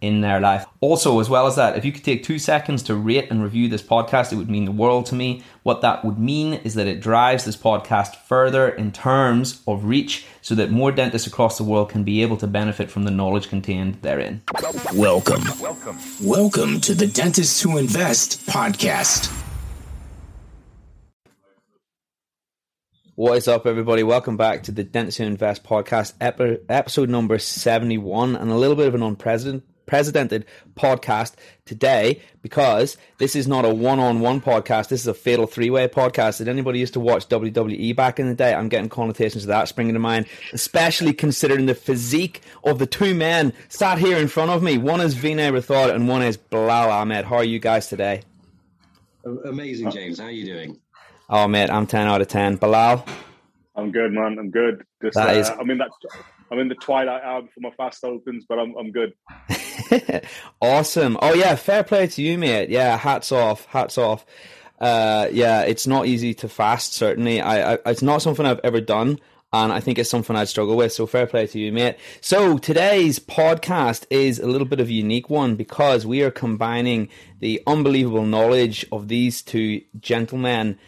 in their life. Also, as well as that, if you could take two seconds to rate and review this podcast, it would mean the world to me. What that would mean is that it drives this podcast further in terms of reach so that more dentists across the world can be able to benefit from the knowledge contained therein. Welcome. Welcome. Welcome to the Dentists Who Invest podcast. What is up, everybody? Welcome back to the Dentists Who Invest podcast, episode number 71, and a little bit of an unprecedented precedented podcast today because this is not a one-on-one podcast. This is a fatal three-way podcast. Did anybody used to watch WWE back in the day? I'm getting connotations of that springing to mind, especially considering the physique of the two men sat here in front of me. One is Vinay Rathod and one is Bilal Ahmed. How are you guys today? Amazing, James. How are you doing? Oh, mate, I'm 10 out of 10. Bilal? I'm good, man. I'm good. Just, that uh, is... I mean, in that. I'm in the twilight hour before my fast opens, but I'm I'm good. awesome. Oh yeah, fair play to you, mate. Yeah, hats off, hats off. Uh, yeah, it's not easy to fast. Certainly, I, I it's not something I've ever done and I think it's something I'd struggle with. So fair play to you, mate. So today's podcast is a little bit of a unique one because we are combining the unbelievable knowledge of these two gentlemen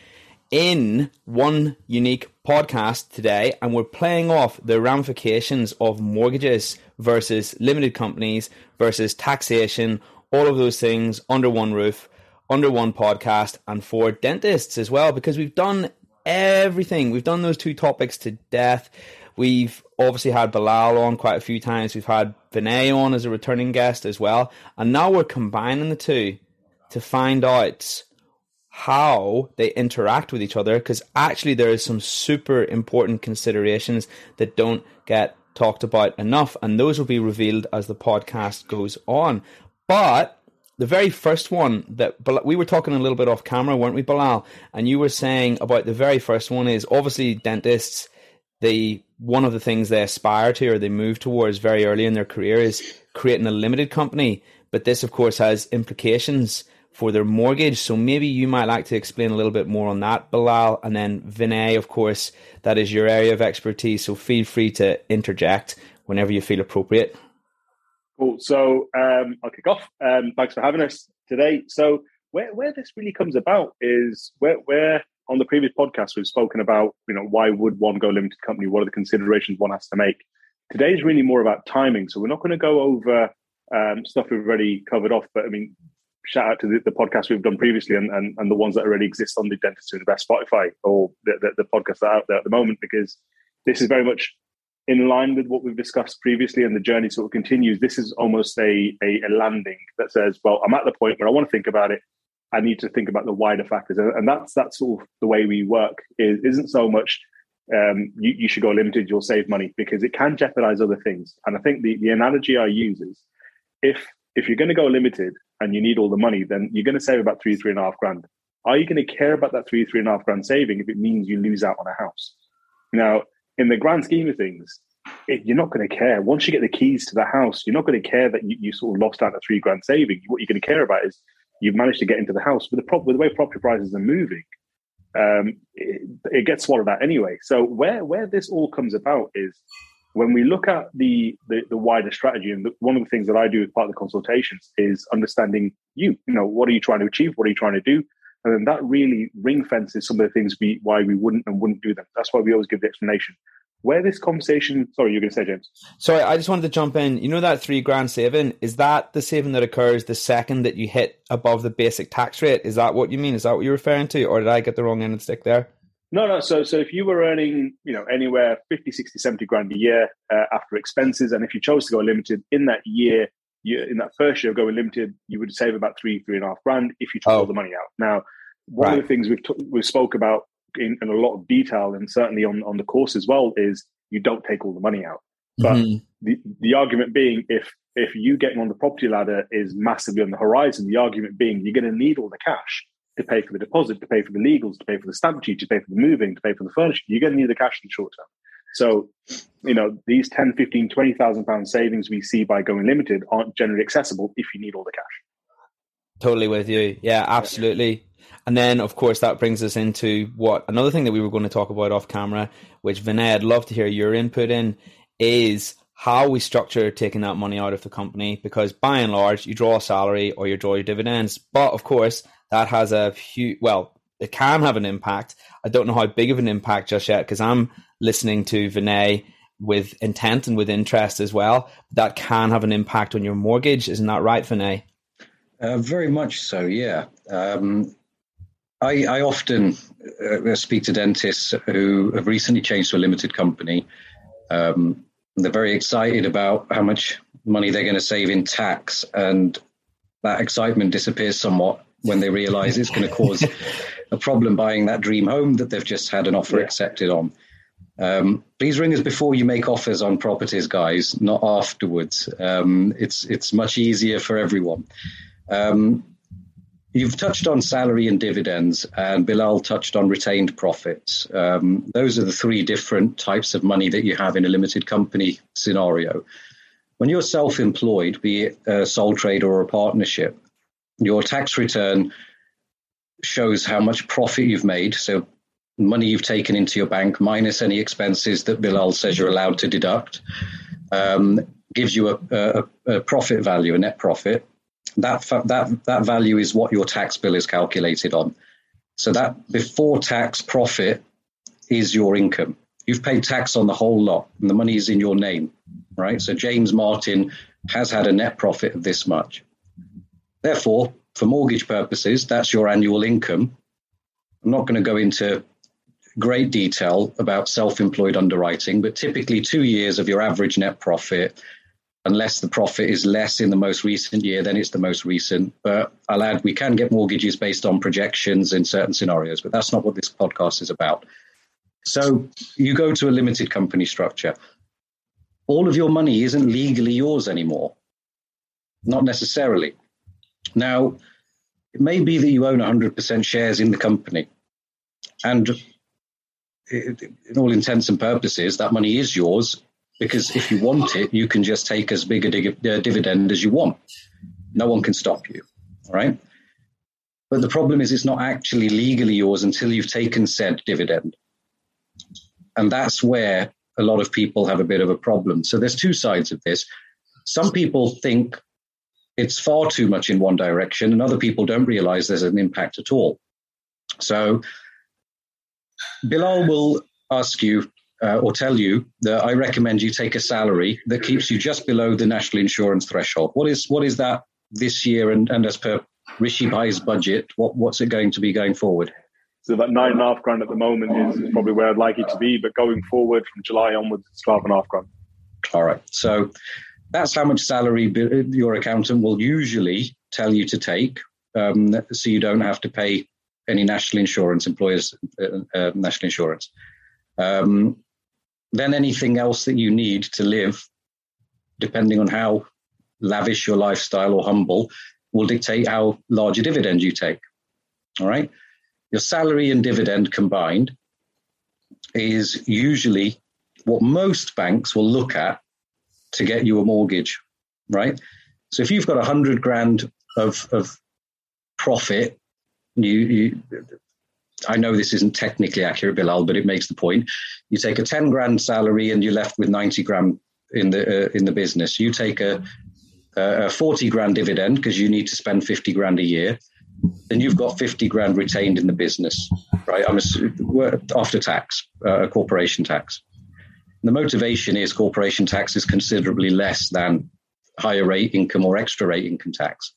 in one unique podcast today, and we're playing off the ramifications of mortgages versus limited companies versus taxation, all of those things under one roof, under one podcast, and for dentists as well, because we've done everything. We've done those two topics to death. We've obviously had Bilal on quite a few times. We've had Vinay on as a returning guest as well. And now we're combining the two to find out how they interact with each other because actually there is some super important considerations that don't get talked about enough and those will be revealed as the podcast goes on. But the very first one that we were talking a little bit off camera weren't we Bilal? And you were saying about the very first one is obviously dentists they one of the things they aspire to or they move towards very early in their career is creating a limited company. But this of course has implications for their mortgage. So maybe you might like to explain a little bit more on that, Bilal. And then Vinay, of course, that is your area of expertise. So feel free to interject whenever you feel appropriate. Cool. So um, I'll kick off. Um, thanks for having us today. So where, where this really comes about is where, where on the previous podcast we've spoken about, you know, why would one go limited company? What are the considerations one has to make? Today is really more about timing. So we're not going to go over um, stuff we've already covered off, but I mean, shout out to the, the podcast we've done previously and, and, and, the ones that already exist on the Dentist Who Invest Spotify or the, the, the podcasts that are out there at the moment, because this is very much in line with what we've discussed previously and the journey sort of continues. This is almost a, a, a landing that says, well, I'm at the point where I want to think about it. I need to think about the wider factors. And, and that's that's sort of the way we work. Is isn't so much um, you, you should go limited, you'll save money because it can jeopardize other things. And I think the, the analogy I use is if if you're going to go limited and you need all the money, then you're going to save about three, three and a half grand. Are you going to care about that three, three and a half grand saving if it means you lose out on a house? Now, in the grand scheme of things, you're not going to care. Once you get the keys to the house, you're not going to care that you, you sort of lost out a three grand saving. What you're going to care about is you've managed to get into the house. With the, with the way property prices are moving, um, it, it, gets swallowed out anyway. So where where this all comes about is when we look at the, the, the wider strategy, and one of the things that I do as part of the consultations is understanding you. You know, what are you trying to achieve? What are you trying to do? And then that really ring fences some of the things we why we wouldn't and wouldn't do them. That's why we always give the explanation. Where this conversation, sorry, you're going to say, James. Sorry, I just wanted to jump in. You know that three grand saving is that the saving that occurs the second that you hit above the basic tax rate? Is that what you mean? Is that what you're referring to, or did I get the wrong end of the stick there? No, no. So, so if you were earning, you know, anywhere 50, 60, 70 grand a year uh, after expenses, and if you chose to go limited in that year, you, in that first year of going limited, you would save about three, three and a half grand if you took oh. all the money out. Now, one right. of the things we've t- we spoke about in, in, a lot of detail, and certainly on on the course as well, is you don't take all the money out. But mm-hmm. the the argument being, if if you getting on the property ladder is massively on the horizon, the argument being you're going to need all the cash to pay for the deposit, to pay for the legals, to pay for the stamp duty, to pay for the moving, to pay for the furniture. You're going to need the cash in the short term. So, you know, these 10, 15, 20,000 pound savings we see by going limited aren't generally accessible if you need all the cash. Totally with you. Yeah, absolutely. And then, of course, that brings us into what another thing that we were going to talk about off camera, which Vinay, I'd love to hear your input in, is how we structure taking that money out of the company. Because by and large, you draw a salary or you draw your dividends. But of course, that has a huge, well, it can have an impact. I don't know how big of an impact just yet because I'm listening to Vinay with intent and with interest as well. That can have an impact on your mortgage. Isn't that right, Vinay? Uh, very much so, yeah. Um, I, I, often uh, speak to dentists who have recently changed to a limited company. Um, they're very excited about how much money they're going to save in tax, and that excitement disappears somewhat when they realize it's going to cause a problem buying that dream home that they've just had an offer yeah. accepted on. Um, please ring us before you make offers on properties, guys, not afterwards. Um, it's it's much easier for everyone. Um, you've touched on salary and dividends, and Bilal touched on retained profits. Um, those are the three different types of money that you have in a limited company scenario. When you're self employed, be it a sole trader or a partnership, your tax return shows how much profit you've made. So, money you've taken into your bank minus any expenses that Bilal says you're allowed to deduct um, gives you a, a, a profit value, a net profit that that that value is what your tax bill is calculated on. So that before tax profit is your income. You've paid tax on the whole lot, and the money is in your name, right? So James Martin has had a net profit of this much. Therefore, for mortgage purposes, that's your annual income. I'm not going to go into great detail about self employed underwriting, but typically two years of your average net profit unless the profit is less in the most recent year, then it's the most recent. But I'll add, we can get mortgages based on projections in certain scenarios, but that's not what this podcast is about. So you go to a limited company structure. All of your money isn't legally yours anymore. Not necessarily. Now, it may be that you own 100% shares in the company. And in all intents and purposes, that money is yours because if you want it, you can just take as big a dig- uh, dividend as you want. No one can stop you. All right. But the problem is, it's not actually legally yours until you've taken said dividend. And that's where a lot of people have a bit of a problem. So there's two sides of this. Some people think it's far too much in one direction, and other people don't realize there's an impact at all. So Bilal will ask you uh, or tell you that I recommend you take a salary that keeps you just below the national insurance threshold. What is what is that this year and, and as per Rishi Bhai's budget, what, what's it going to be going forward? So about nine and a half grand at the moment is, probably where I'd like it to be, but going forward from July onwards, it's twelve and a half grand. All right. So that's how much salary your accountant will usually tell you to take, um, so you don't have to pay any national insurance, employers' uh, uh, national insurance. Um, then anything else that you need to live, depending on how lavish your lifestyle or humble, will dictate how large a dividend you take. All right. Your salary and dividend combined is usually what most banks will look at to get you a mortgage, right? So if you've got a hundred grand of, of profit, you, you I know this isn't technically accurate, Bilal, but it makes the point. You take a 10 grand salary and you're left with 90 grand in the uh, in the business. You take a, a 40 grand dividend because you need to spend 50 grand a year. Then you've got 50 grand retained in the business, right? I'm after tax, uh, corporation tax. The motivation is corporation tax is considerably less than higher rate income or extra rate income tax.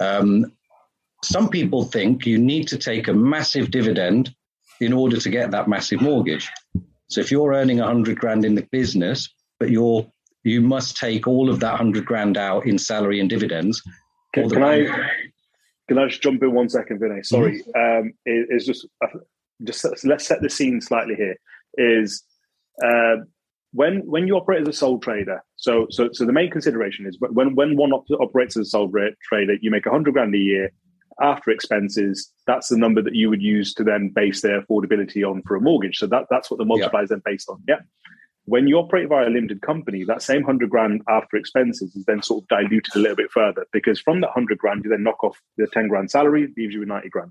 Um, some people think you need to take a massive dividend in order to get that massive mortgage. So if you're earning a hundred grand in the business, but you're you must take all of that hundred grand out in salary and dividends. Can, can I can I just jump in one second, Vinay? Sorry, mm-hmm. um, it, it's just uh, just let's set the scene slightly here. Is uh, when when you operate as a sole trader, so so so the main consideration is when when one op- operates as a sole trader, you make a hundred grand a year after expenses, that's the number that you would use to then base their affordability on for a mortgage. So that, that's what the multiplier is then based on. Yeah. When you operate via a limited company, that same 100 grand after expenses is then sort of diluted a little bit further because from that 100 grand, you then knock off the 10 grand salary, leaves you with 90 grand.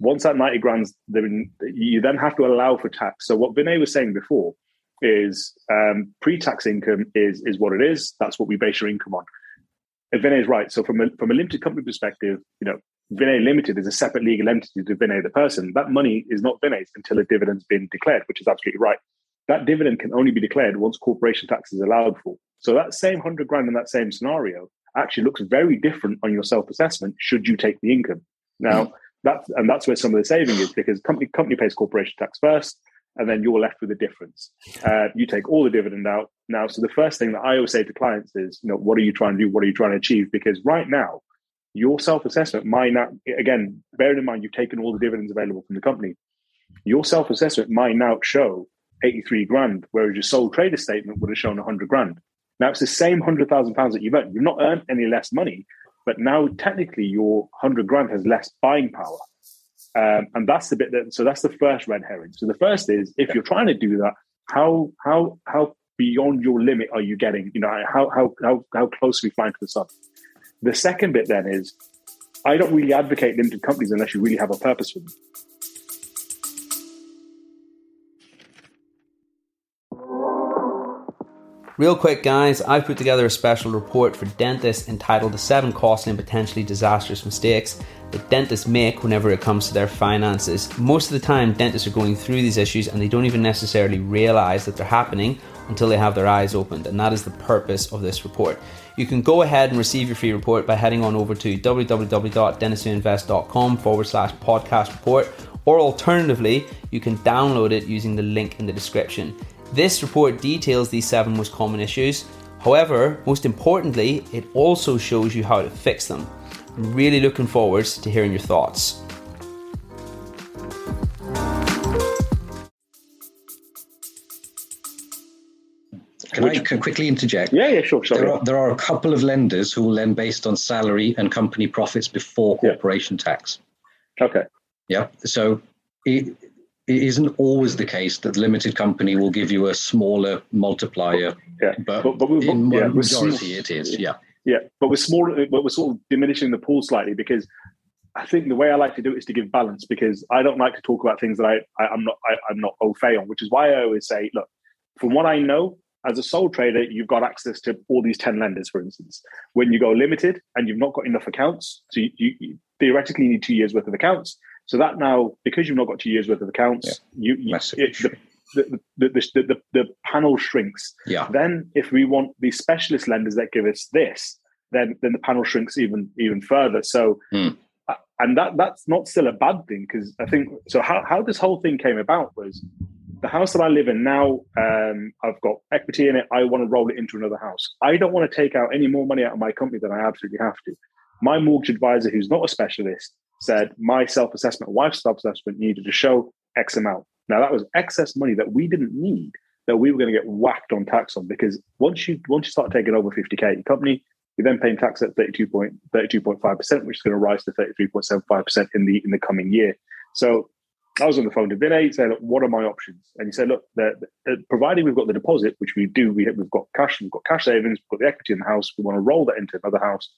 Once that 90 grand, then you then have to allow for tax. So what Vinay was saying before is um, pre-tax income is is what it is. That's what we base your income on. And Vinay is right. So from a, from a limited company perspective, you know, Vinay Limited is a separate legal entity to Vinay the person. That money is not Vinay's until a dividend's been declared, which is absolutely right. That dividend can only be declared once corporation tax is allowed for. So that same hundred grand in that same scenario actually looks very different on your self-assessment should you take the income. Now. That's and that's where some of the saving is because company company pays corporation tax first, and then you're left with the difference. Uh, you take all the dividend out now. So the first thing that I always say to clients is, you know, what are you trying to do? What are you trying to achieve? Because right now, your self-assessment might not again bearing in mind you've taken all the dividends available from the company your self-assessment might now show 83 grand whereas your sole trader statement would have shown 100 grand now it's the same 100000 pounds that you've earned you've not earned any less money but now technically your 100 grand has less buying power. Um, and that's the bit that so that's the first red herring. So the first is if you're trying to do that how how how beyond your limit are you getting you know how how how, how close are we flying to the sun? The second bit then is I don't really advocate limited companies unless you really have a purpose for them. Real quick, guys, I've put together a special report for dentists entitled The Seven Costly and Potentially Disastrous Mistakes that dentists make whenever it comes to their finances. Most of the time, dentists are going through these issues and they don't even necessarily realize that they're happening until they have their eyes opened, and that is the purpose of this report. You can go ahead and receive your free report by heading on over to www.dentistswhoinvest.com forward slash podcast report, or alternatively, you can download it using the link in the description. This report details these seven most common issues. However, most importantly, it also shows you how to fix them. I'm really looking forward to hearing your thoughts. Can I can quickly interject? Yeah, yeah, sure, sure. There are, there are a couple of lenders who will lend based on salary and company profits before corporation yeah. tax. Okay. Yeah. So it, it isn't always the case that the limited company will give you a smaller multiplier. Yeah. But, but, but, but in yeah, majority it is. Yeah. Yeah. But we're small, but we're sort of diminishing the pool slightly because I think the way I like to do it is to give balance because I don't like to talk about things that I, I am not I, am not au fait on, which is why I always say, look, from what I know, as a sole trader, you've got access to all these 10 lenders, for instance. When you go limited and you've not got enough accounts, so you, you, you theoretically need two years worth of accounts. So that now, because you've not got two years worth of accounts, yeah. you, it, the, the, the, the, the, the panel shrinks. Yeah. Then if we want the specialist lenders that give us this, then then the panel shrinks even even further. So mm. and that that's not still a bad thing because I think so. How how this whole thing came about was the house that I live in now, um, I've got equity in it. I want to roll it into another house. I don't want to take out any more money out of my company than I absolutely have to. My mortgage advisor, who's not a specialist, said my self assessment, wife's self assessment needed to show X amount. Now, that was excess money that we didn't need that we were going to get whacked on tax on because once you once you start taking over 50k in your company, you're then paying tax at 32.32.5 percent, which is going to rise to 33.75 percent in the in the coming year. So I was on the phone to Vinay, saying, look, what are my options? And he said, look, the, the, uh, providing we've got the deposit, which we do, we we've got cash, we've got cash savings, we've got the equity in the house, we want to roll that into another house.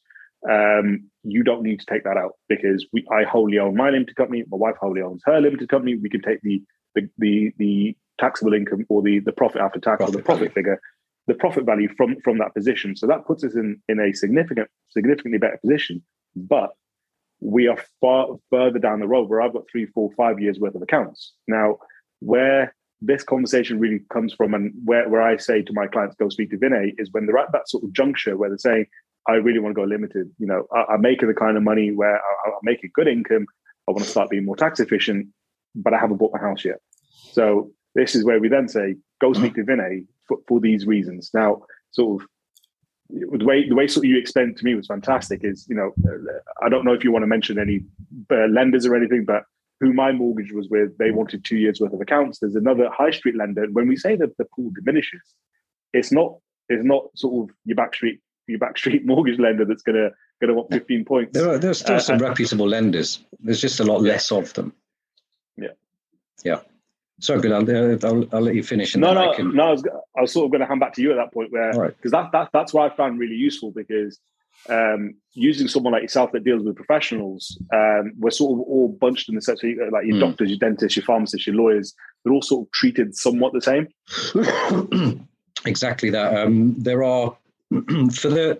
Um, you don't need to take that out because we, I wholly own my limited company, my wife wholly owns her limited company. We can take the the the, the taxable income or the, the profit after tax profit or the profit value. figure, the profit value from from that position. So that puts us in in a significant significantly better position. But we are far further down the road where I've got three, four, five years worth of accounts. Now, where this conversation really comes from and where, where I say to my clients, go speak to Vinay, is when they're at that sort of juncture where they're saying, I really want to go limited. You know, I, am making the kind of money where I, I'm making good income. I want to start being more tax efficient, but I haven't bought my house yet. So this is where we then say, go speak to Vinay for, for these reasons. Now, sort of the way the way sort of you explained to me was fantastic. Is you know, I don't know if you want to mention any uh, lenders or anything, but who my mortgage was with, they wanted two years worth of accounts. There's another high street lender. When we say that the pool diminishes, it's not it's not sort of your back street your back street mortgage lender that's going to going to want 15 points. There are, there are still uh, some reputable lenders. There's just a lot yeah. less of them. Yeah. Yeah. So good. I'll, I'll, I'll, let you finish. no, no, I can... no. I was, I was, sort of going to hand back to you at that point, where because right. that, that that's what I found really useful because um, using someone like yourself that deals with professionals, um, we're sort of all bunched in the sense, of, like your mm. doctors, your dentists, your pharmacists, your lawyers. They're all sort of treated somewhat the same. exactly that. Um, there are for the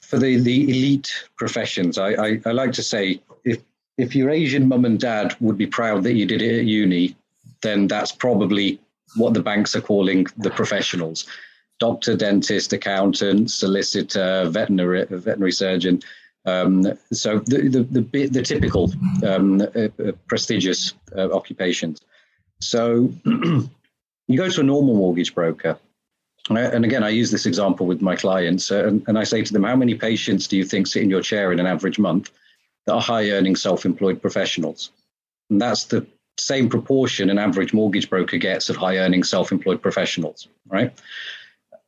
for the, the elite professions. I, I, I like to say if if your Asian mum and dad would be proud that you did it at uni, then that's probably what the banks are calling the professionals doctor, dentist, accountant, solicitor, veterinary, veterinary surgeon. Um, so the, the, the, the typical um, uh, uh, prestigious uh, occupations. So you go to a normal mortgage broker. And again, I use this example with my clients, uh, and, and I say to them, How many patients do you think sit in your chair in an average month that are high earning self employed professionals? And that's the same proportion an average mortgage broker gets of high earning self employed professionals, right?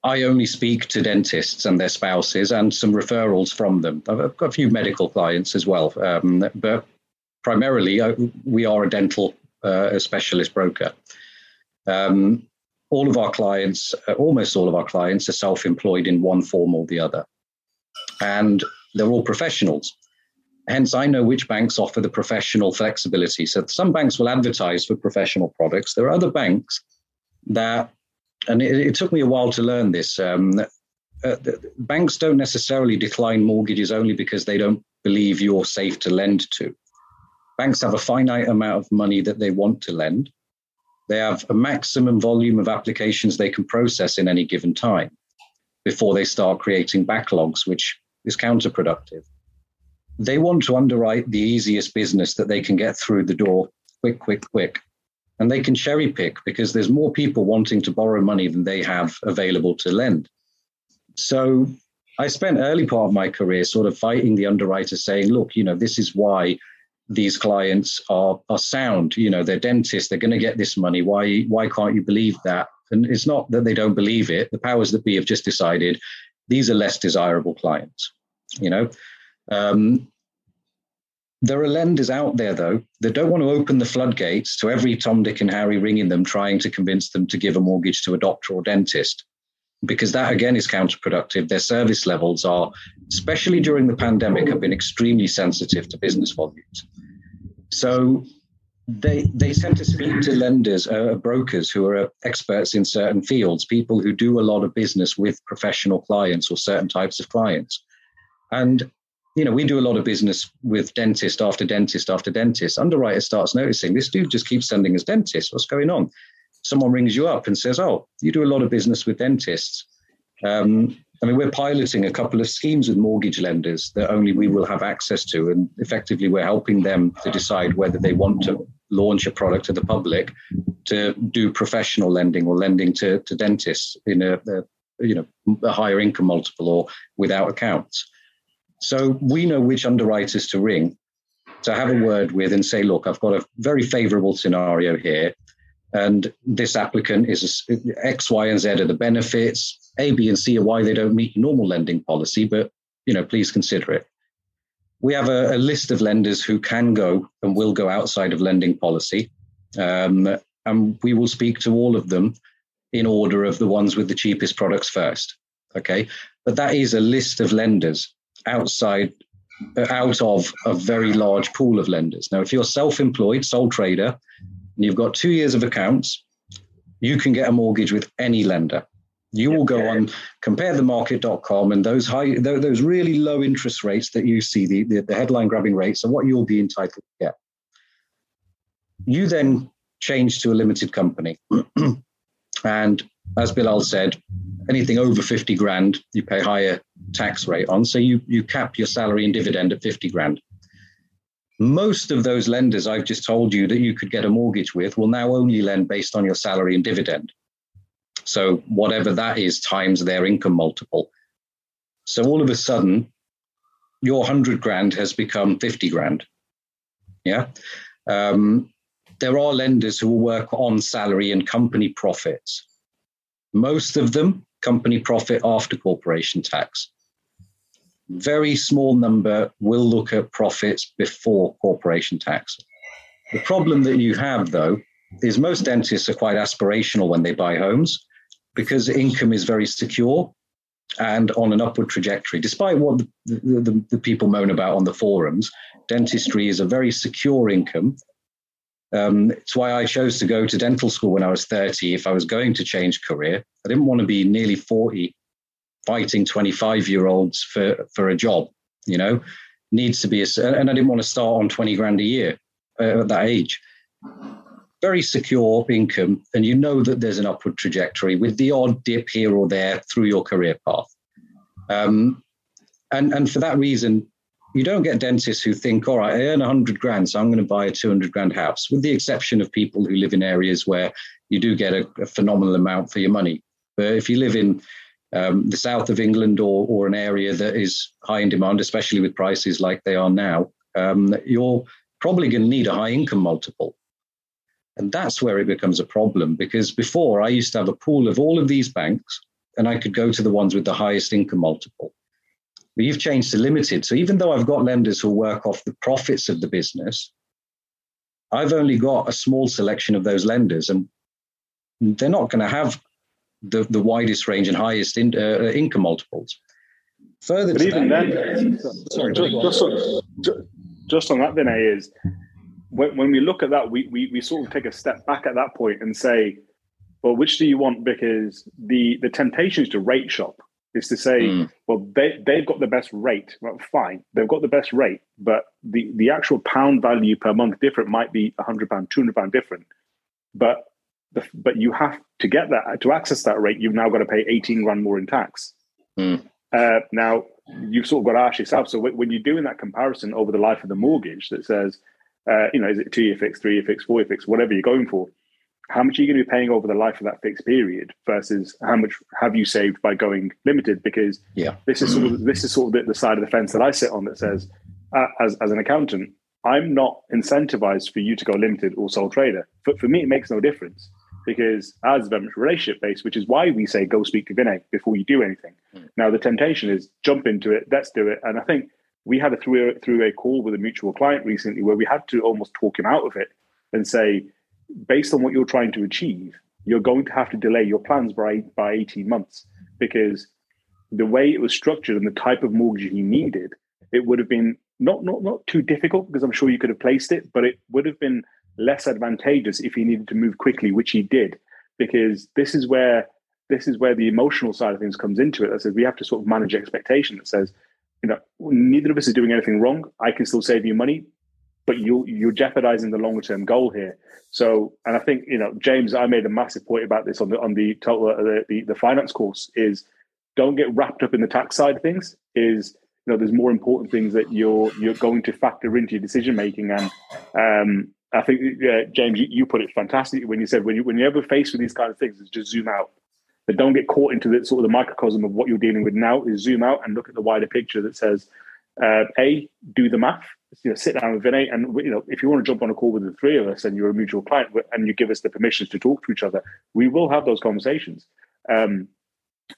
I only speak to dentists and their spouses and some referrals from them. I've got a few medical clients as well, um, but primarily uh, we are a dental uh, specialist broker. Um, all of our clients, uh, almost all of our clients, are self employed in one form or the other. And they're all professionals. Hence, I know which banks offer the professional flexibility. So some banks will advertise for professional products. There are other banks that, and it, it took me a while to learn this. Um, uh, banks don't necessarily decline mortgages only because they don't believe you're safe to lend to. Banks have a finite amount of money that they want to lend. They have a maximum volume of applications they can process in any given time before they start creating backlogs, which is counterproductive they want to underwrite the easiest business that they can get through the door quick, quick, quick. And they can cherry pick because there's more people wanting to borrow money than they have available to lend. So I spent early part of my career sort of fighting the underwriters saying, look, you know, this is why these clients are are sound. You know, they're dentists, they're going to get this money. Why why can't you believe that? And it's not that they don't believe it. The powers that be have just decided these are less desirable clients. You know, um, there are lenders out there, though, that don't want to open the floodgates to every Tom, Dick, and Harry ringing them, trying to convince them to give a mortgage to a doctor or dentist, because that again is counterproductive. Their service levels are, especially during the pandemic, have been extremely sensitive to business volumes. So they they tend to speak to lenders, uh, brokers who are experts in certain fields, people who do a lot of business with professional clients or certain types of clients. And you know, we do a lot of business with dentist after dentist after dentist. Underwriter starts noticing this dude just keeps sending us dentists. What's going on? Someone rings you up and says, "Oh, you do a lot of business with dentists." Um, I mean, we're piloting a couple of schemes with mortgage lenders that only we will have access to, and effectively, we're helping them to decide whether they want to launch a product to the public to do professional lending or lending to, to dentists in a, a you know a higher income multiple or without accounts. So we know which underwriters to ring to have a word with and say, look, I've got a very favorable scenario here. And this applicant is X, Y, and Z are the benefits. A, B, and C are why they don't meet normal lending policy, but you know, please consider it. We have a, a list of lenders who can go and will go outside of lending policy. Um, and we will speak to all of them in order of the ones with the cheapest products first. Okay. But that is a list of lenders outside uh, out of a very large pool of lenders. Now, if you're self-employed, sole trader, and you've got two years of accounts, you can get a mortgage with any lender. You will go on comparethemarket.com and those high those really low interest rates that you see, the, the, the headline grabbing rates, and what you'll be entitled to get. You then change to a limited company. and as Bilal said, anything over 50 grand, you pay higher tax rate on. So you, you cap your salary and dividend at 50 grand. Most of those lenders I've just told you that you could get a mortgage with will now only lend based on your salary and dividend. So whatever that is times their income multiple. So all of a sudden, your 100 grand has become 50 grand. Yeah. Um, there are lenders who will work on salary and company profits. Most of them company profit after corporation tax. Very small number will look at profits before corporation tax. The problem that you have, though, is most dentists are quite aspirational when they buy homes because income is very secure and on an upward trajectory. Despite what the, the, the, people moan about on the forums, dentistry is a very secure income. Um, it's why I chose to go to dental school when I was 30. If I was going to change career, I didn't want to be nearly 40 fighting 25 year olds for, for a job, you know, needs to be a, and I didn't want to start on 20 grand a year uh, at that age. Very secure income, and you know that there's an upward trajectory with the odd dip here or there through your career path. Um, and, and for that reason, you don't get dentists who think, all right, I earn 100 grand, so I'm going to buy a 200 grand house, with the exception of people who live in areas where you do get a, a phenomenal amount for your money. But if you live in um, the south of England or, or an area that is high in demand, especially with prices like they are now, um, you're probably going to need a high income multiple. And that's where it becomes a problem because before I used to have a pool of all of these banks and I could go to the ones with the highest income multiple. But you've changed to limited. So even though I've got lenders who work off the profits of the business, I've only got a small selection of those lenders and they're not going to have the, the widest range and highest in, uh, income multiples. Further but even that, then, sorry, just, just, on, just on that, Vinay, is when, when we look at that, we, we, we sort of take a step back at that point and say, well, which do you want? Because the, the temptation is to rate shop, is to say, mm. well, they, they've got the best rate. Well, fine, they've got the best rate, but the, the actual pound value per month different might be £100, £200 different. But but you have to get that to access that rate. You've now got to pay eighteen grand more in tax. Mm. Uh, now you've sort of got to ask yourself. So when you're doing that comparison over the life of the mortgage, that says, uh, you know, is it two year fix, three year fix, four year fix, whatever you're going for? How much are you going to be paying over the life of that fixed period versus how much have you saved by going limited? Because yeah, this is sort of this is sort of the, the side of the fence that I sit on that says, uh, as as an accountant, I'm not incentivized for you to go limited or sole trader. For, for me, it makes no difference because ours is very much relationship based, which is why we say go speak to Vinay before you do anything. Mm. Now the temptation is jump into it, let's do it. And I think we had a through through a call with a mutual client recently where we had to almost talk him out of it and say, based on what you're trying to achieve, you're going to have to delay your plans by by 18 months because the way it was structured and the type of mortgage you needed, it would have been not not not too difficult because I'm sure you could have placed it, but it would have been less advantageous if he needed to move quickly, which he did, because this is where this is where the emotional side of things comes into it. That says we have to sort of manage expectation. That says, you know, neither of us is doing anything wrong. I can still save you money, but you you're jeopardizing the longer term goal here. So, and I think you know, James, I made a massive point about this on the on the total uh, the, the, the finance course is don't get wrapped up in the tax side of things. Is you know, there's more important things that you're you're going to factor into your decision making and um, I think, yeah, James, you, you, put it fantastically when you said when you when you're ever faced with these kind of things, is just zoom out. But don't get caught into the sort of the microcosm of what you're dealing with now. Is zoom out and look at the wider picture that says, uh, a, do the math. You know, sit down with Vinay, and you know, if you want to jump on a call with the three of us, and you're a mutual client, and you give us the permissions to talk to each other, we will have those conversations. Um,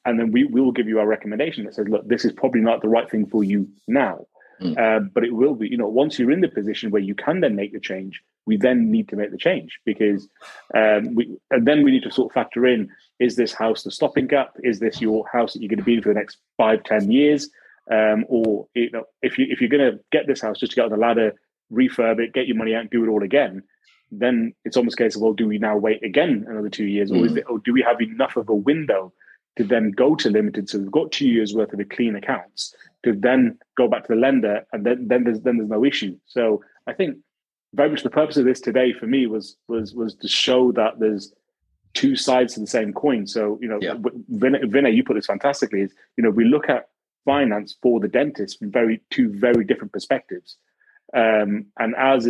and then we, we will give you our recommendation that says, look, this is probably not the right thing for you now. Mm. Uh, but it will be, you know, once you're in the position where you can then make the change, we then need to make the change because um, we and then we need to sort of factor in: is this house the stopping gap? Is this your house that you're going to be in for the next five, ten years? Um, or you know, if you if you're going to get this house just to get on the ladder, refurb it, get your money out, and do it all again, then it's almost a case of well, do we now wait again another two years, mm. or is mm. it, or do we have enough of a window to then go to limited? So we've got two years worth of the clean accounts to then go back to the lender, and then then there's then there's no issue. So I think very much the purpose of this today for me was was was to show that there's two sides to the same coin. So you know, yeah. Vinay, Vinay, you put this fantastically. Is you know we look at finance for the dentist from very two very different perspectives. Um, and as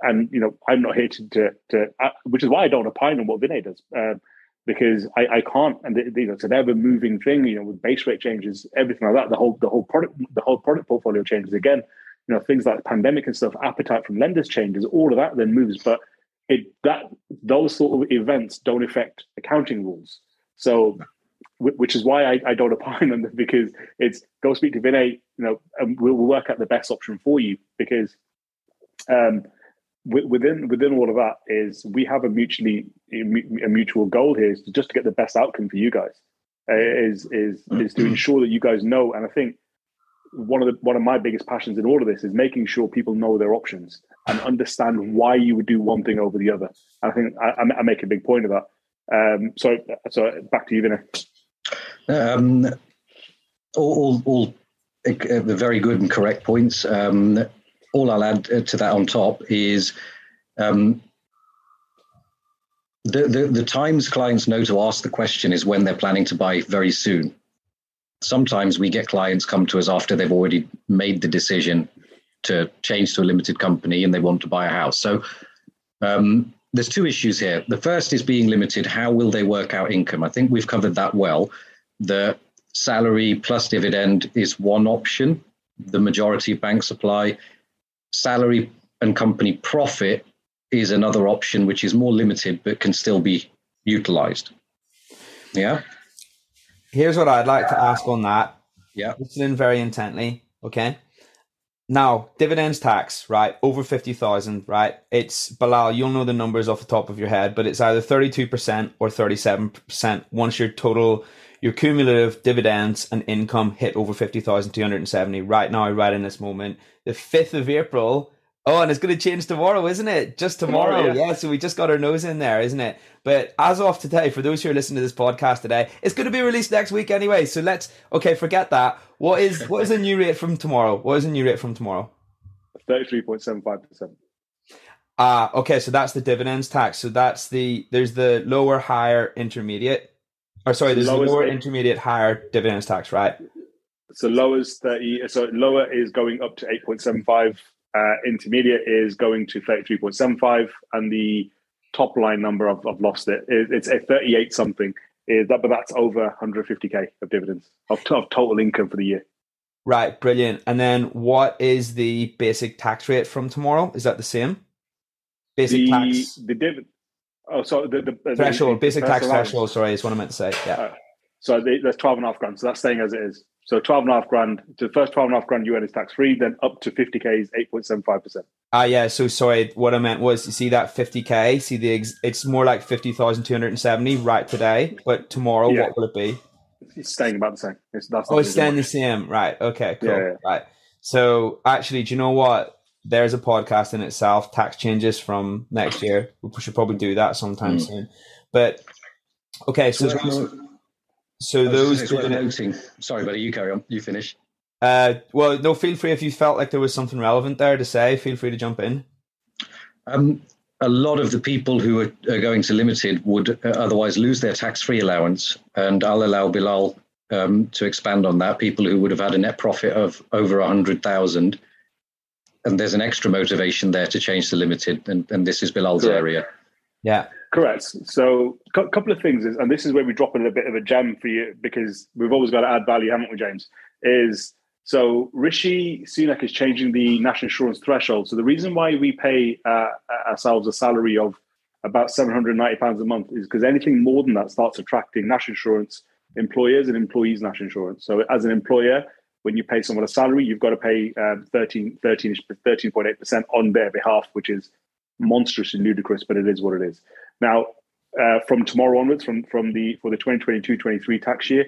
and you know, I'm not here to to, to uh, which is why I don't opine on what Vinay does. Um, because I, I can't, and the, you know, it's an ever moving thing. You know, with base rate changes, everything like that. The whole the whole product the whole product portfolio changes again you know things like pandemic and stuff appetite from lenders changes all of that then moves but it that those sort of events don't affect accounting rules. So which is why I, I don't opine on them because it's go speak to Vinay, you know, and we'll, we'll work out the best option for you because um, within within all of that is we have a mutually a mutual goal here is to just to get the best outcome for you guys. Uh, is is is to ensure that you guys know and I think one of the one of my biggest passions in all of this is making sure people know their options and understand why you would do one thing over the other. And I think I, I make a big point of that. Um, so, so back to you, Vinay. Um, all, all, all uh, very good and correct points. Um, all I'll add uh, to that on top is um, the, the, the times clients know to ask the question is when they're planning to buy very soon. Sometimes we get clients come to us after they've already made the decision to change to a limited company and they want to buy a house. So um, there's two issues here. The first is being limited. How will they work out income? I think we've covered that well. The salary plus dividend is one option. The majority of banks apply. Salary and company profit is another option, which is more limited but can still be utilized. Yeah. Here's what I'd like to ask on that. Yeah. Listening very intently. Okay. Now, dividends tax, right? Over 50,000, right? It's Bilal, you'll know the numbers off the top of your head, but it's either 32% or 37% once your total, your cumulative dividends and income hit over 50,270 right now, right in this moment. The 5th of April, Oh, and it's going to change tomorrow, isn't it? Just tomorrow. tomorrow yeah. yeah. so we just got our nose in there, isn't it? But as of today, for those who are listening to this podcast today, it's going to be released next week anyway. So let's okay, forget that. What is what is the new rate from tomorrow? What is the new rate from tomorrow? Thirty-three point seven five percent. Ah, okay, so that's the dividends tax. So that's the there's the lower, higher, intermediate, or sorry, there's the lower, intermediate, higher dividends tax, right? So lowers thirty. So lower is going up to eight point seven five uh, intermediate is going to 33.75, and the top line number, I've, I've lost it. It's a 38 something. Is that, but that's over 150k of dividends of, of total income for the year. Right, brilliant. And then what is the basic tax rate from tomorrow? Is that the same? Basic the, tax. The dividend. Oh, so the, the threshold, the, basic tax threshold. Sorry, is what I meant to say. Yeah. Uh, so the, that's 12 and a half grand. So that's staying as it is. So 12 and a half grand, to the first 12 and a half grand you earn is tax free, then up to 50K is 8.75%. Ah, uh, yeah. So sorry, what I meant was you see that 50K, see the, ex- it's more like 50,270 right today, but tomorrow, yeah. what will it be? It's staying about the same. It's, that's oh, it's staying the same. Right. Okay, cool. Yeah, yeah. Right. So actually, do you know what? There's a podcast in itself, tax changes from next year. We should probably do that sometime mm. soon. But okay, so, so so those noting. Sorry, buddy, you carry on. You finish. Uh, well, no. Feel free if you felt like there was something relevant there to say. Feel free to jump in. Um, a lot of the people who are, are going to limited would uh, otherwise lose their tax-free allowance, and I'll allow Bilal um, to expand on that. People who would have had a net profit of over a hundred thousand, and there's an extra motivation there to change to limited, and, and this is Bilal's area. Yeah. Correct. So, a couple of things is, and this is where we drop in a bit of a gem for you because we've always got to add value, haven't we, James? Is so Rishi Sunak is changing the national insurance threshold. So the reason why we pay uh, ourselves a salary of about seven hundred ninety pounds a month is because anything more than that starts attracting national insurance employers and employees national insurance. So as an employer, when you pay someone a salary, you've got to pay um, 13, 13.8% on their behalf, which is monstrously ludicrous, but it is what it is. Now, uh, from tomorrow onwards, from from the for the 2022-23 tax year,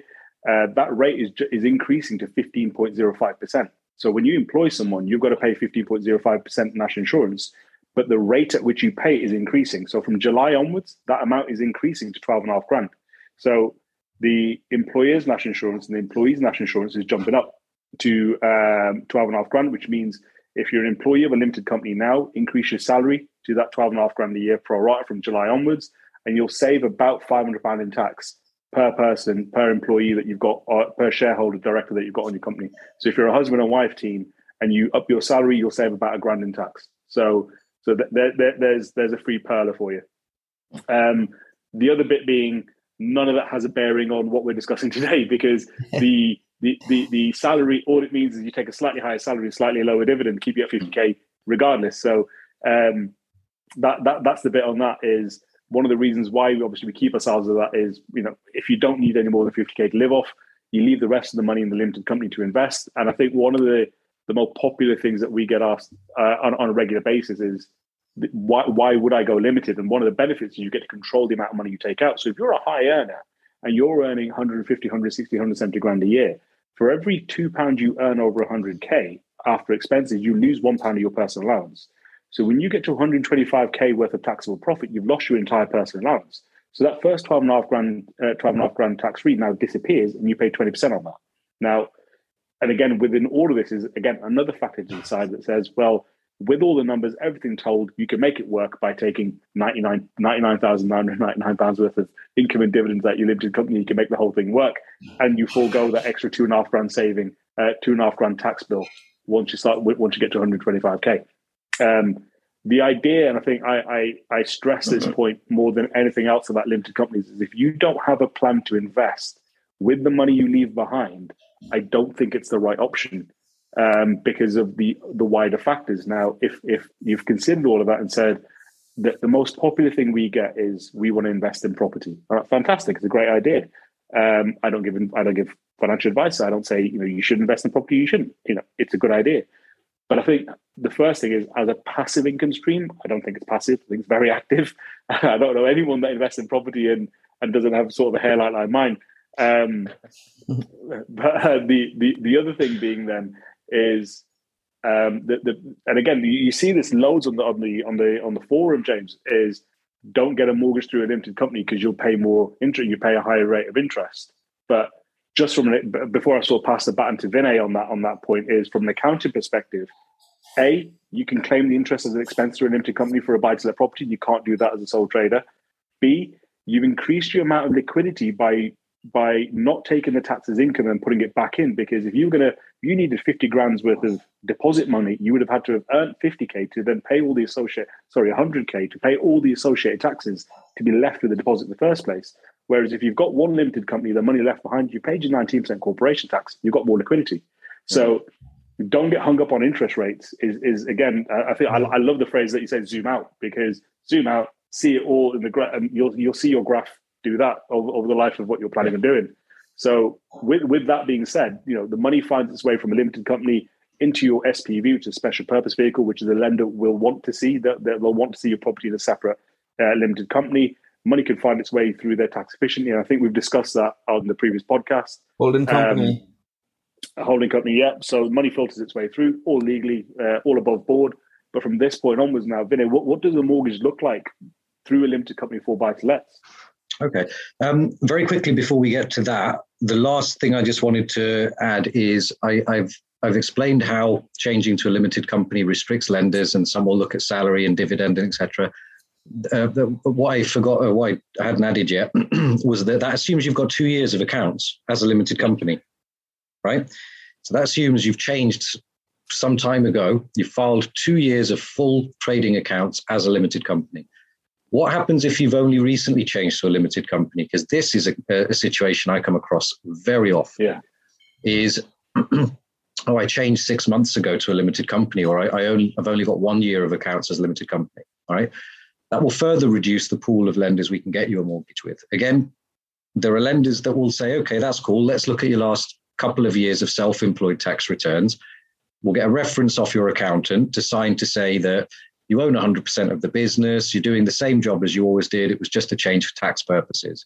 uh, that rate is is increasing to 15.05 percent. So when you employ someone, you've got to pay 15.05 percent national insurance, but the rate at which you pay is increasing. So from July onwards, that amount is increasing to 12 and a half grand. So the employer's national insurance and the employee's national insurance is jumping up to um, 12 and a half grand, which means if you're an employee of a limited company now, increase your salary to that 12 and a half grand a year pro rata from July onwards, and you'll save about 500 pound in tax per person, per employee that you've got, or per shareholder director that you've got on your company. So if you're a husband and wife team and you up your salary, you'll save about a grand in tax. So so there, there, there's there's a free perler for you. Um, the other bit being none of that has a bearing on what we're discussing today because the the, the, the salary, all it means is you take a slightly higher salary, slightly lower dividend, keep you at 50K regardless. So um, that, that that's the bit on that is one of the reasons why we obviously we keep ourselves with that is, you know, if you don't need any more than 50k to live off, you leave the rest of the money in the limited company to invest. And I think one of the the more popular things that we get asked uh, on, on a regular basis is why why would I go limited? And one of the benefits is you get to control the amount of money you take out. So if you're a high earner and you're earning 150, 160, 170 grand a year, for every two pounds you earn over 100k after expenses, you lose one pound of your personal allowance. So when you get to 125k worth of taxable profit, you've lost your entire personal allowance. So that first 12 and a half grand, uh, 12 and a half grand tax free now disappears and you pay 20% on that. Now, and again, within all of this is again another factor to decide that says, well, with all the numbers, everything told, you can make it work by taking 99, 99,999 pounds worth of income and dividends at your limited company. You can make the whole thing work, and you forego that extra two and a half grand saving, uh, two and a half grand tax bill once you start once you get to 125k. Um, the idea, and I think I, I, I stress this point more than anything else about limited companies, is if you don't have a plan to invest with the money you leave behind, I don't think it's the right option um, because of the the wider factors. Now, if if you've considered all of that and said that the most popular thing we get is we want to invest in property, fantastic, it's a great idea. Um, I don't give I don't give financial advice. I don't say you know you should invest in property. You shouldn't. You know, it's a good idea. But I think the first thing is as a passive income stream, I don't think it's passive. I think it's very active. I don't know anyone that invests in property and and doesn't have sort of a hairline like mine. Um, but uh, the, the the other thing being then is um, the, the and again you, you see this loads on the on the on the on the forum, James is don't get a mortgage through a limited company because you'll pay more interest, you pay a higher rate of interest. But just from before I sort of pass the baton to Vinay on that on that point is from an accounting perspective, a you can claim the interest as an expense through a limited company for a buy to let property. You can't do that as a sole trader. B you've increased your amount of liquidity by by not taking the tax as income and putting it back in because if you were gonna you needed 50 grand's worth of deposit money you would have had to have earned 50k to then pay all the associate sorry 100k to pay all the associated taxes to be left with the deposit in the first place whereas if you've got one limited company the money left behind you paid your 19% corporation tax you've got more liquidity so don't get hung up on interest rates is is again i think I, I love the phrase that you said zoom out because zoom out see it all in the graph and you'll you'll see your graph do that over, over the life of what you're planning on doing. So with with that being said, you know the money finds its way from a limited company into your SPV, which is a special purpose vehicle, which is a lender will want to see that they'll want to see your property in a separate uh, limited company. Money can find its way through their tax efficiently, and I think we've discussed that on the previous podcast. Holding company, um, a holding company, yeah. So money filters its way through, all legally, uh, all above board. But from this point onwards, now, Vinay, what, what does a mortgage look like through a limited company for buy to lets? Okay. Um, very quickly before we get to that, the last thing I just wanted to add is I, have I've explained how changing to a limited company restricts lenders, and some will look at salary and dividend, etc. Uh, what I forgot, or what I hadn't added yet, was that that assumes you've got two years of accounts as a limited company, right? So that assumes you've changed some time ago. You filed two years of full trading accounts as a limited company. What happens if you've only recently changed to a limited company? Because this is a, a, situation I come across very often. Yeah. Is oh, I changed six months ago to a limited company, or I, I only I've only got one year of accounts as a limited company. All right. That will further reduce the pool of lenders we can get you a mortgage with. Again, there are lenders that will say, okay, that's cool. Let's look at your last couple of years of self-employed tax returns. We'll get a reference off your accountant to sign to say that you own 100% of the business, you're doing the same job as you always did. It was just a change for tax purposes,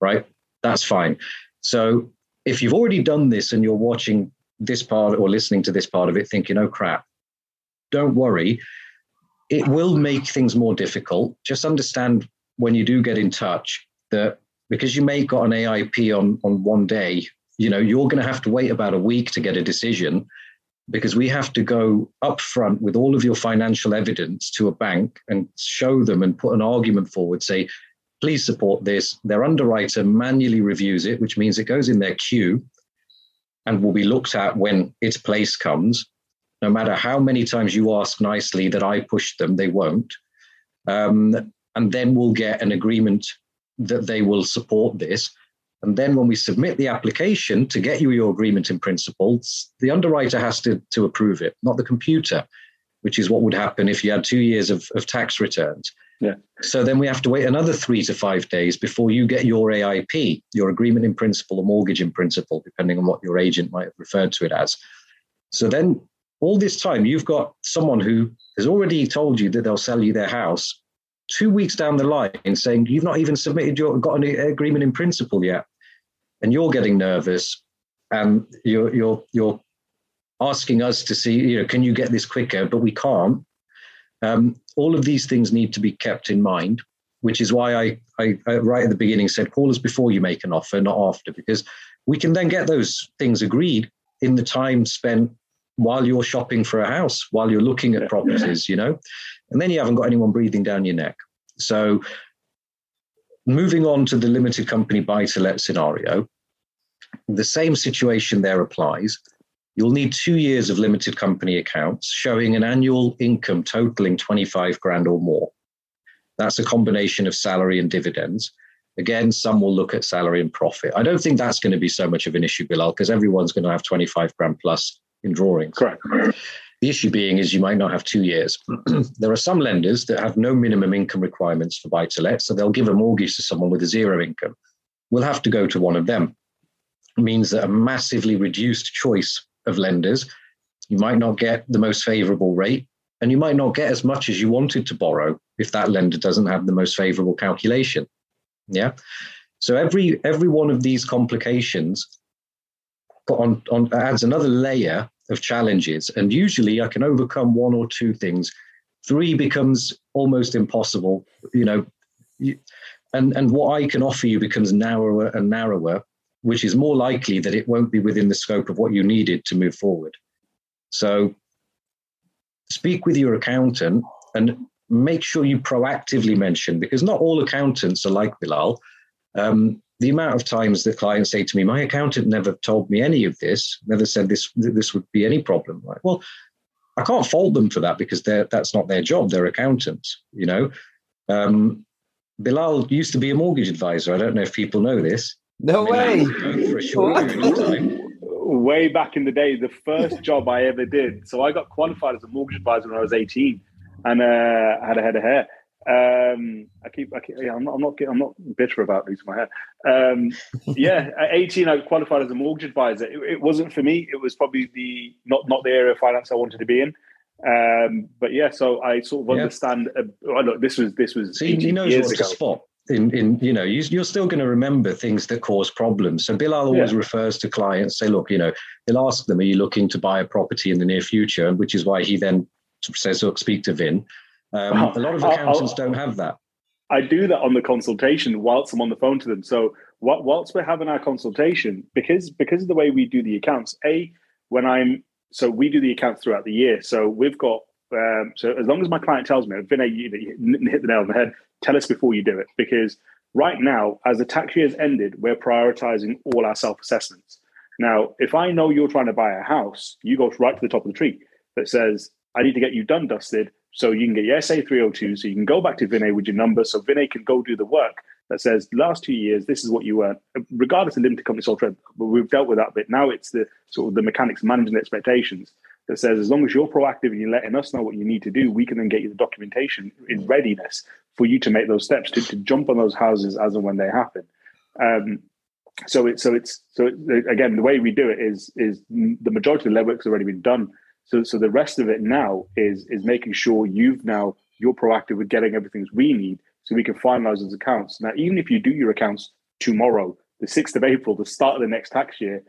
right? That's fine. So if you've already done this and you're watching this part or listening to this part of it thinking, oh crap, don't worry. It will make things more difficult. Just understand when you do get in touch that because you may got an AIP on, on one day, you know, you're going to have to wait about a week to get a decision because we have to go up front with all of your financial evidence to a bank and show them and put an argument forward, say, please support this. Their underwriter manually reviews it, which means it goes in their queue and will be looked at when its place comes. No matter how many times you ask nicely that I push them, they won't. Um, and then we'll get an agreement that they will support this. And then when we submit the application to get you your agreement in principle, the underwriter has to, to approve it, not the computer, which is what would happen if you had two years of, of tax returns. Yeah. So then we have to wait another three to five days before you get your AIP, your agreement in principle or mortgage in principle, depending on what your agent might have referred to it as. So then all this time, you've got someone who has already told you that they'll sell you their house two weeks down the line saying you've not even submitted your got an agreement in principle yet. And you're getting nervous and you're you're you're asking us to see you know can you get this quicker? But we can't. Um, all of these things need to be kept in mind which is why I, I, I right at the beginning said call us before you make an offer not after because we can then get those things agreed in the time spent while you're shopping for a house while you're looking at properties you know and then you haven't got anyone breathing down your neck so moving on to the limited company buy to let scenario the same situation there applies. You'll need two years of limited company accounts showing an annual income totaling 25 grand or more. That's a combination of salary and dividends. Again, some will look at salary and profit. I don't think that's going to be so much of an issue, Bilal, because everyone's going to have 25 grand plus in drawings. Correct. The issue being is you might not have two years. there are some lenders that have no minimum income requirements for buy to let, so they'll give a mortgage to someone with a zero income. We'll have to go to one of them means that a massively reduced choice of lenders, you might not get the most favorable rate, and you might not get as much as you wanted to borrow if that lender doesn't have the most favorable calculation. Yeah. So every every one of these complications on, on adds another layer of challenges. And usually I can overcome one or two things. Three becomes almost impossible, you know. And and what I can offer you becomes narrower and narrower which is more likely that it won't be within the scope of what you needed to move forward. So speak with your accountant and make sure you proactively mention, because not all accountants are like Bilal. Um, the amount of times that clients say to me, "My accountant never told me any of this, never said this this would be any problem." Like, well, I can't fault them for that because they're, that's not their job. They're accountants, you know. Um, Bilal used to be a mortgage advisor. I don't know if people know this. No way. For sure. Way back in the day, the first job I ever did. So I got qualified as a mortgage advisor when I was 18 and uh, I had a head of hair. Um, I keep, I keep yeah, I'm not, I'm not, I'm not bitter about losing my hair. Um, yeah, at 18, I qualified as a mortgage advisor. It, it, wasn't for me. It was probably the not not the area of finance I wanted to be in. Um, but yeah, so I sort of understand. Uh, look, this was this was. So he knows what to spot in, in you know you, are still going to remember things that cause problems so bilal always yeah. refers to clients say look you know he'll ask them are you looking to buy a property in the near future which is why he then says look speak to vin um, a lot of accountants I'll, don't have that i do that on the consultation whilst i'm on the phone to them so whilst we're having our consultation because because of the way we do the accounts a when i'm so we do the accounts throughout the year so we've got um, so as long as my client tells me, Vinay, you, you hit the nail on the head. Tell us before you do it, because right now, as the tax year has ended, we're prioritizing all our self assessments. Now, if I know you're trying to buy a house, you go right to the top of the tree that says, "I need to get you done dusted." So you can get your SA 302, so you can go back to Vinay with your number, so Vinay can go do the work that says last two years this is what you earn, regardless of limited company sole trade. But we've dealt with that bit. Now it's the sort of the mechanics managing expectations that says as long as you're proactive and you're letting us know what you need to do, we can then get you the documentation in readiness for you to make those steps to, to jump on those houses as and when they happen. Um, so it's so it's so it, again the way we do it is is the majority of the legwork's already been done. So so the rest of it now is is making sure you've now you're proactive with getting everything we need so we can finalize those accounts. Now even if you do your accounts tomorrow, the sixth of April, the start of the next tax year,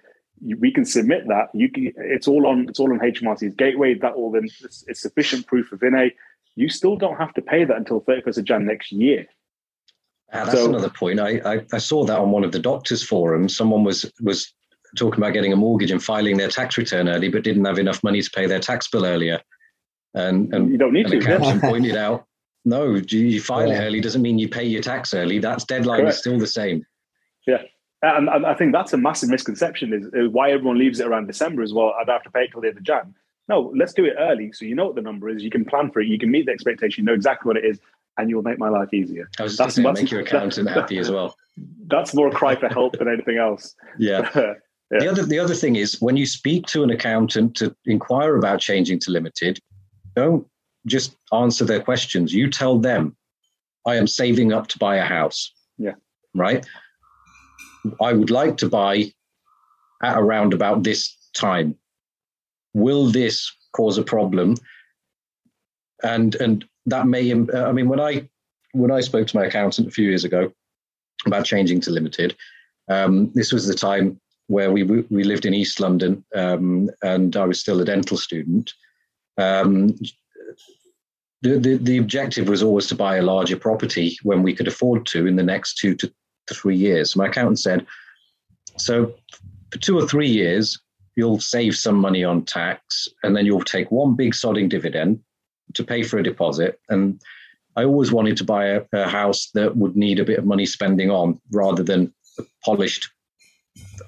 we can submit that. You can, it's all on it's all on HMRC's gateway. That all then it's, it's sufficient proof of INE. You still don't have to pay that until 31st of Jan next year. Ah, that's so, another point. I, I, I saw that on one of the doctors' forums. Someone was was talking about getting a mortgage and filing their tax return early, but didn't have enough money to pay their tax bill earlier. And, and you don't need to. Accountant pointed out, no, you file yeah. it early doesn't mean you pay your tax early. That's deadline Correct. is still the same. Yeah, and, and, I think that's a massive misconception is, is, why everyone leaves it around December as well. I'd have to pay it till the end of Jan. No, let's do it early so you know what the number is. You can plan for it. You can meet the expectation. You know exactly what it is, and you'll make my life easier. I was that's, saying, make your accountant that, happy as well. That's more a cry for help than anything else. Yeah. yeah. The other the other thing is when you speak to an accountant to inquire about changing to limited, don't just answer their questions. You tell them I am saving up to buy a house. Yeah. Right. I would like to buy at around about this time. Will this cause a problem? And and that may. I mean, when I when I spoke to my accountant a few years ago about changing to limited, um, this was the time where we we lived in East London, um, and I was still a dental student. Um, the, the, the objective was always to buy a larger property when we could afford to in the next two to three years. My accountant said, so for two or three years, you'll save some money on tax, and then you'll take one big sodding dividend to pay for a deposit. And I always wanted to buy a, a house that would need a bit of money spending on rather than a polished,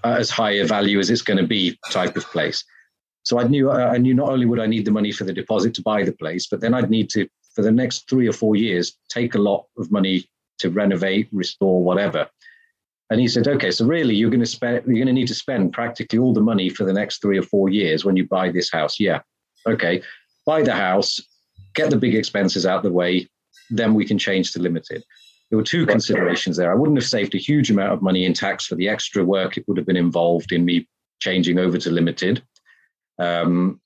as high a value as it's going to be type of place. So I knew I knew not only would I need the money for the deposit to buy the place, but then I'd need to for the next three or four years take a lot of money to renovate, restore, whatever. And he said, okay, so really you're going to spend you're going to need to spend practically all the money for the next three or four years when you buy this house. Yeah, okay, buy the house, get the big expenses out of the way, then we can change to limited. There were two considerations there. I wouldn't have saved a huge amount of money in tax for the extra work it would have been involved in me changing over to limited. Um,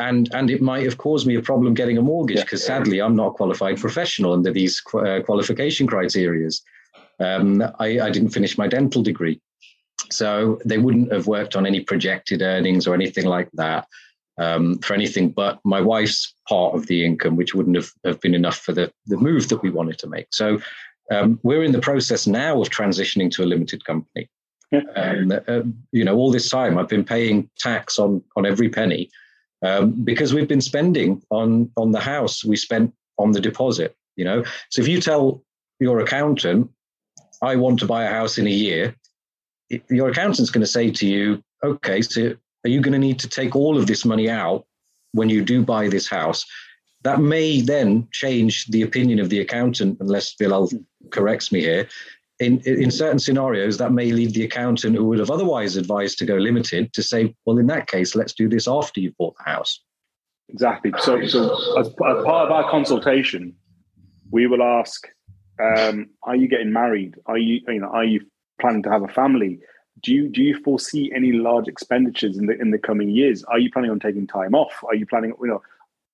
and and it might have caused me a problem getting a mortgage because yeah. sadly I'm not a qualified professional under these uh, qualification criterias. Um, I, I, didn't finish my dental degree, so they wouldn't have worked on any projected earnings or anything like that um, for anything but my wife's part of the income, which wouldn't have, have been enough for the the move that we wanted to make. So um, we're in the process now of transitioning to a limited company. Um, uh, you know, all this time I've been paying tax on on every penny um, because we've been spending on on the house. We spent on the deposit. You know, so if you tell your accountant, "I want to buy a house in a year," your accountant's going to say to you, "Okay, so are you going to need to take all of this money out when you do buy this house?" That may then change the opinion of the accountant, unless Bill corrects me here in, in certain scenarios, that may lead the accountant who would have otherwise advised to go limited to say, well, in that case, let's do this after you've bought the house. Exactly. So, so as, as part of our consultation, we will ask, um, are you getting married? Are you, you know, are you planning to have a family? Do you do you foresee any large expenditures in the in the coming years? Are you planning on taking time off? Are you planning, you know,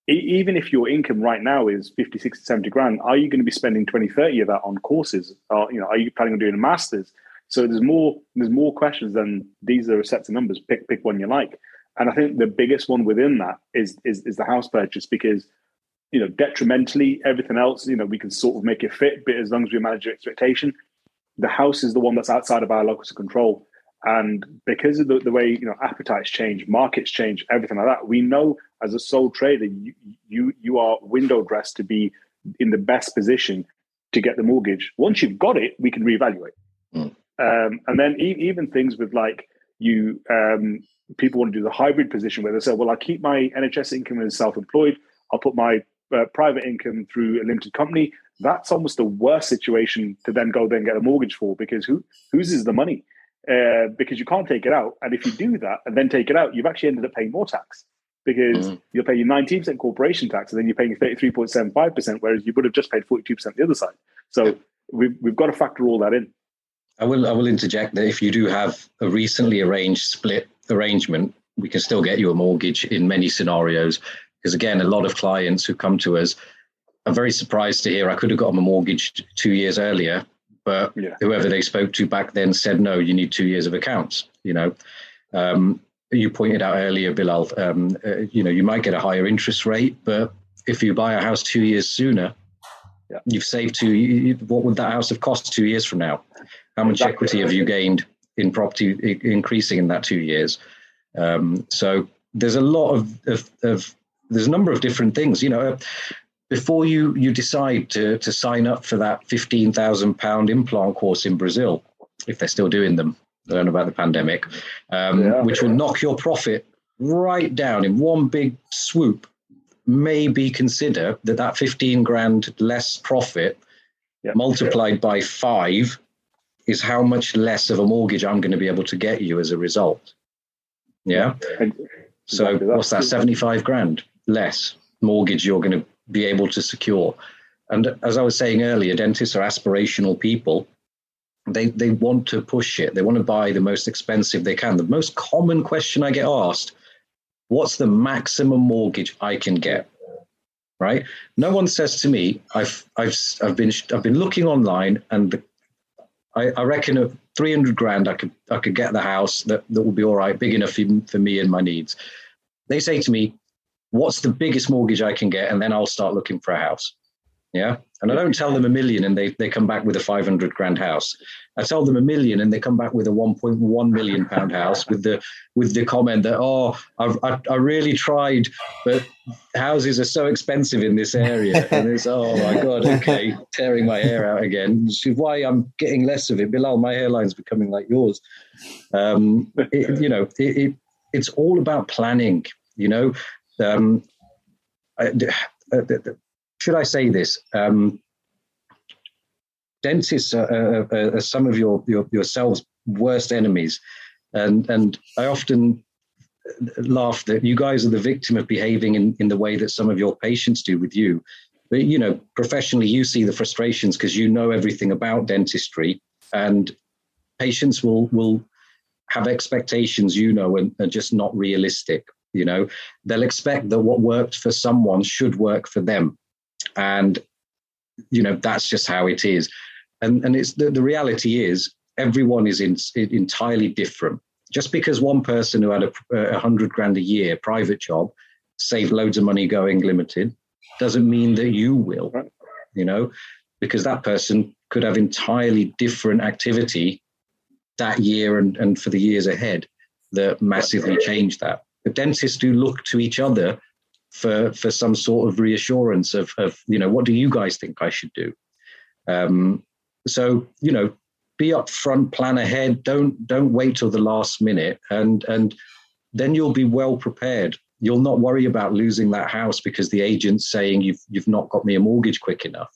even if your income right now is 50 60 70 grand are you going to be spending 20 30 of that on courses? You know are you planning on doing a master's? So there's more there's more questions than these are sets of numbers. Pick pick one you like. And i think the biggest one within that is is, is the house purchase because you know detrimentally everything else you know we can sort of make it fit but as long as we manage your expectation the house is the one that's outside of our locus of control and because of the, the way you know appetites change, markets change, everything like that, we know as a sole trader, you you, you are window dressed to be in the best position to get the mortgage. Once you've got it, we can reevaluate. Mm. Um, and then e- even things with like you, um, people want to do the hybrid position where they say, well, I keep my NHS income as self-employed. I'll put my uh, private income through a limited company. That's almost the worst situation to then go then get a mortgage for because who whose is the money? Uh, because you can't take it out. And if you do that and then take it out, you've actually ended up paying more tax because mm. you're paying 19% corporation tax and then you're paying 33.75%, whereas you would have just paid 42% the other side. So we've, we've got to factor all that in. I will, I will interject that if you do have a recently arranged split arrangement, we can still get you a mortgage in many scenarios. Because again, a lot of clients who come to us are very surprised to hear I could have got them a mortgage two years earlier but yeah. whoever they spoke to back then said no you need two years of accounts you know um, you pointed out earlier bilal um, uh, you know you might get a higher interest rate but if you buy a house two years sooner yeah. you've saved two you, what would that house have cost two years from now how much exactly. equity have you gained in property increasing in that two years um, so there's a lot of, of, of there's a number of different things you know before you you decide to to sign up for that fifteen thousand pound implant course in Brazil, if they're still doing them, I don't know about the pandemic, um, yeah. which will knock your profit right down in one big swoop. Maybe consider that that fifteen grand less profit yeah. multiplied by five is how much less of a mortgage I'm going to be able to get you as a result. Yeah. So what's that? Seventy five grand less mortgage you're going to be able to secure. And as I was saying earlier, dentists are aspirational people. They they want to push it. They want to buy the most expensive they can. The most common question I get asked, what's the maximum mortgage I can get? Right? No one says to me, I've I've I've been I've been looking online and the, I, I reckon at 300 grand I could I could get the house that, that will be all right, big enough for me and my needs. They say to me, what's the biggest mortgage I can get? And then I'll start looking for a house. Yeah. And I don't tell them a million and they, they come back with a 500 grand house. I tell them a million and they come back with a 1.1 million pound house with the with the comment that oh I've, I, I really tried but houses are so expensive in this area and it's oh my god okay tearing my hair out again is why I'm getting less of it Bilal my hairline's becoming like yours um, it, you know it, it, it's all about planning you know um, I, uh, should I say this? Um, dentists are, are, are, some of your, your yourselves' worst enemies, and and I often laugh that you guys are the victim of behaving in, in the way that some of your patients do with you. But you know, professionally, you see the frustrations because you know everything about dentistry, and patients will will have expectations you know and are just not realistic. You know, they'll expect that what worked for someone should work for them. And you know that's just how it is. And and it's the, the reality is everyone is in, entirely different. Just because one person who had a, a hundred grand a year private job saved loads of money going limited doesn't mean that you will you know because that person could have entirely different activity that year and, and for the years ahead that massively change that the dentists do look to each other for for some sort of reassurance of of you know what do you guys think I should do. Um, so you know, be upfront, plan ahead. Don't don't wait till the last minute, and and then you'll be well prepared. You'll not worry about losing that house because the agent's saying you've you've not got me a mortgage quick enough,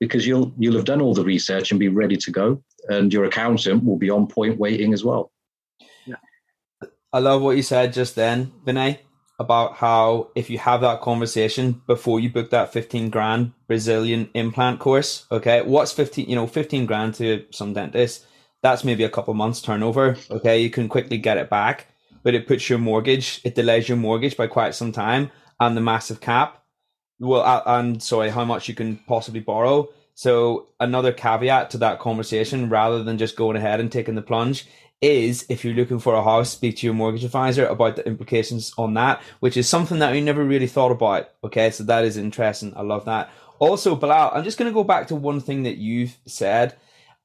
because you'll you'll have done all the research and be ready to go, and your accountant will be on point waiting as well. Yeah, I love what you said just then, Vinay about how if you have that conversation before you book that 15 grand Brazilian implant course, okay, what's 15, you know, 15 grand to some dentist, that's maybe a couple months turnover, okay, you can quickly get it back, but it puts your mortgage, it delays your mortgage by quite some time and the massive cap, well, and sorry, how much you can possibly borrow. So another caveat to that conversation, rather than just going ahead and taking the plunge, is if you're looking for a house, speak to your mortgage advisor about the implications on that, which is something that we never really thought about. Okay, so that is interesting. I love that. Also, Bilal, I'm just going to go back to one thing that you've said.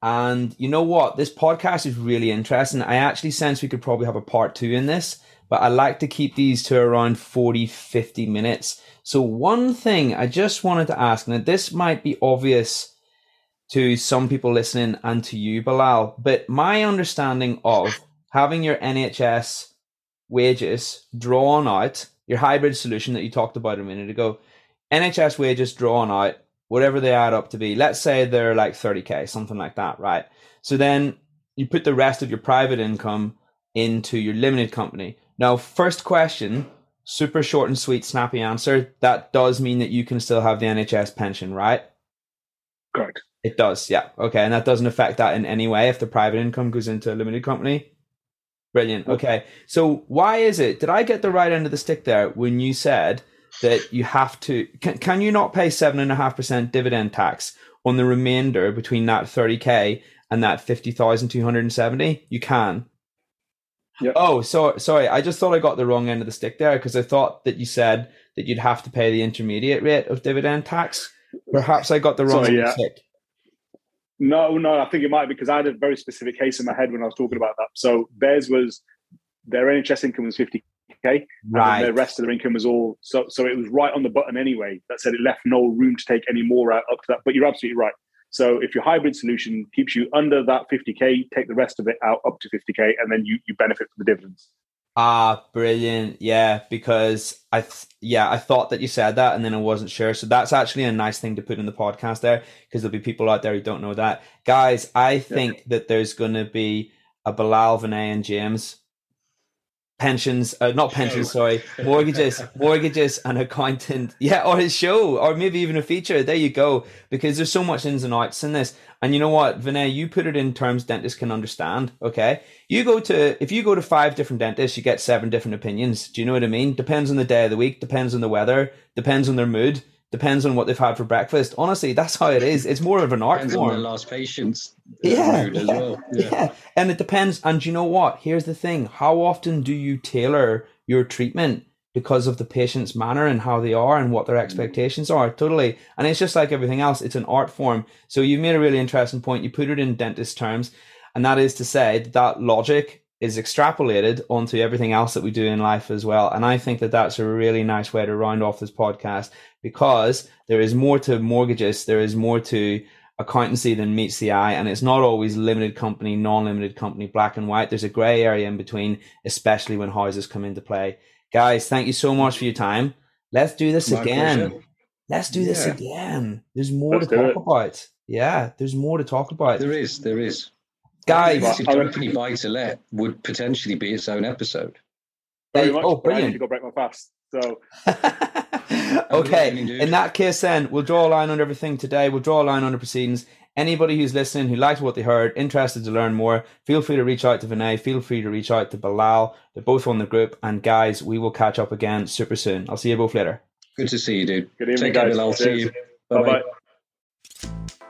And you know what? This podcast is really interesting. I actually sense we could probably have a part two in this, but I like to keep these to around 40, 50 minutes. So, one thing I just wanted to ask, and this might be obvious to some people listening and to you, Bilal. But my understanding of having your NHS wages drawn out, your hybrid solution that you talked about a minute ago, NHS wages drawn out, whatever they add up to be, let's say they're like 30K, something like that, right? So then you put the rest of your private income into your limited company. Now, first question, super short and sweet, snappy answer. That does mean that you can still have the NHS pension, right? Correct. It does, yeah. Okay, and that doesn't affect that in any way if the private income goes into a limited company. Brilliant. Okay, so why is it? Did I get the right end of the stick there when you said that you have to? Can, can you not pay seven and a half percent dividend tax on the remainder between that thirty k and that fifty thousand two hundred and seventy? You can. Yep. Oh, so sorry. I just thought I got the wrong end of the stick there because I thought that you said that you'd have to pay the intermediate rate of dividend tax. Perhaps I got the wrong sorry, end yeah. of the stick. No, no, I think it might because I had a very specific case in my head when I was talking about that. So theirs was their NHS income was 50k, right. and the rest of their income was all so. So it was right on the button anyway. That said, it left no room to take any more out up to that. But you're absolutely right. So if your hybrid solution keeps you under that 50k, take the rest of it out up to 50k, and then you you benefit from the dividends. Ah, brilliant. Yeah, because I th- yeah, I thought that you said that and then I wasn't sure. So that's actually a nice thing to put in the podcast there because there'll be people out there who don't know that. Guys, I think yeah. that there's going to be a Bilal, Vinay and James pensions, uh, not pensions, sorry, mortgages, mortgages and accountant. Yeah, or his show, or maybe even a feature. There you go. Because there's so much ins and outs in this. And you know what, Vinay, you put it in terms dentists can understand. Okay. You go to, if you go to five different dentists, you get seven different opinions. Do you know what I mean? Depends on the day of the week, depends on the weather, depends on their mood depends on what they've had for breakfast. Honestly, that's how it is. It's more of an art depends form. on the last patient's uh, yeah, mood as yeah, well. Yeah. Yeah. and it depends. And you know what? Here's the thing: how often do you tailor your treatment because of the patient's manner and how they are and what their mm-hmm. expectations are? Totally. And it's just like everything else; it's an art form. So you made a really interesting point. You put it in dentist terms, and that is to say that, that logic is extrapolated onto everything else that we do in life as well. And I think that that's a really nice way to round off this podcast because there is more to mortgages, there is more to accountancy than meets the eye, and it's not always limited company, non-limited company, black and white. There's a grey area in between, especially when houses come into play. Guys, thank you so much for your time. Let's do this My again. pleasure. Let's do this again. There's more Let's to talk it. about. Yeah, there's more to talk about. There is, there is. Guys, Limited I would- company buy to let would potentially be its own episode. Very much. oh, but I need brilliant. to go break my fast. So okay, in that case, then we'll draw a line under everything today. We'll draw a line under proceedings. Anybody who's listening who liked what they heard, interested to learn more, feel free to reach out to Vinay. Feel free to reach out to Bilal. They're both on the group. And guys, we will catch up again super soon. I'll see you both later. Good to see you, dude. good evening, Take care, guys. Bill. I'll see you. Bye-bye. bye.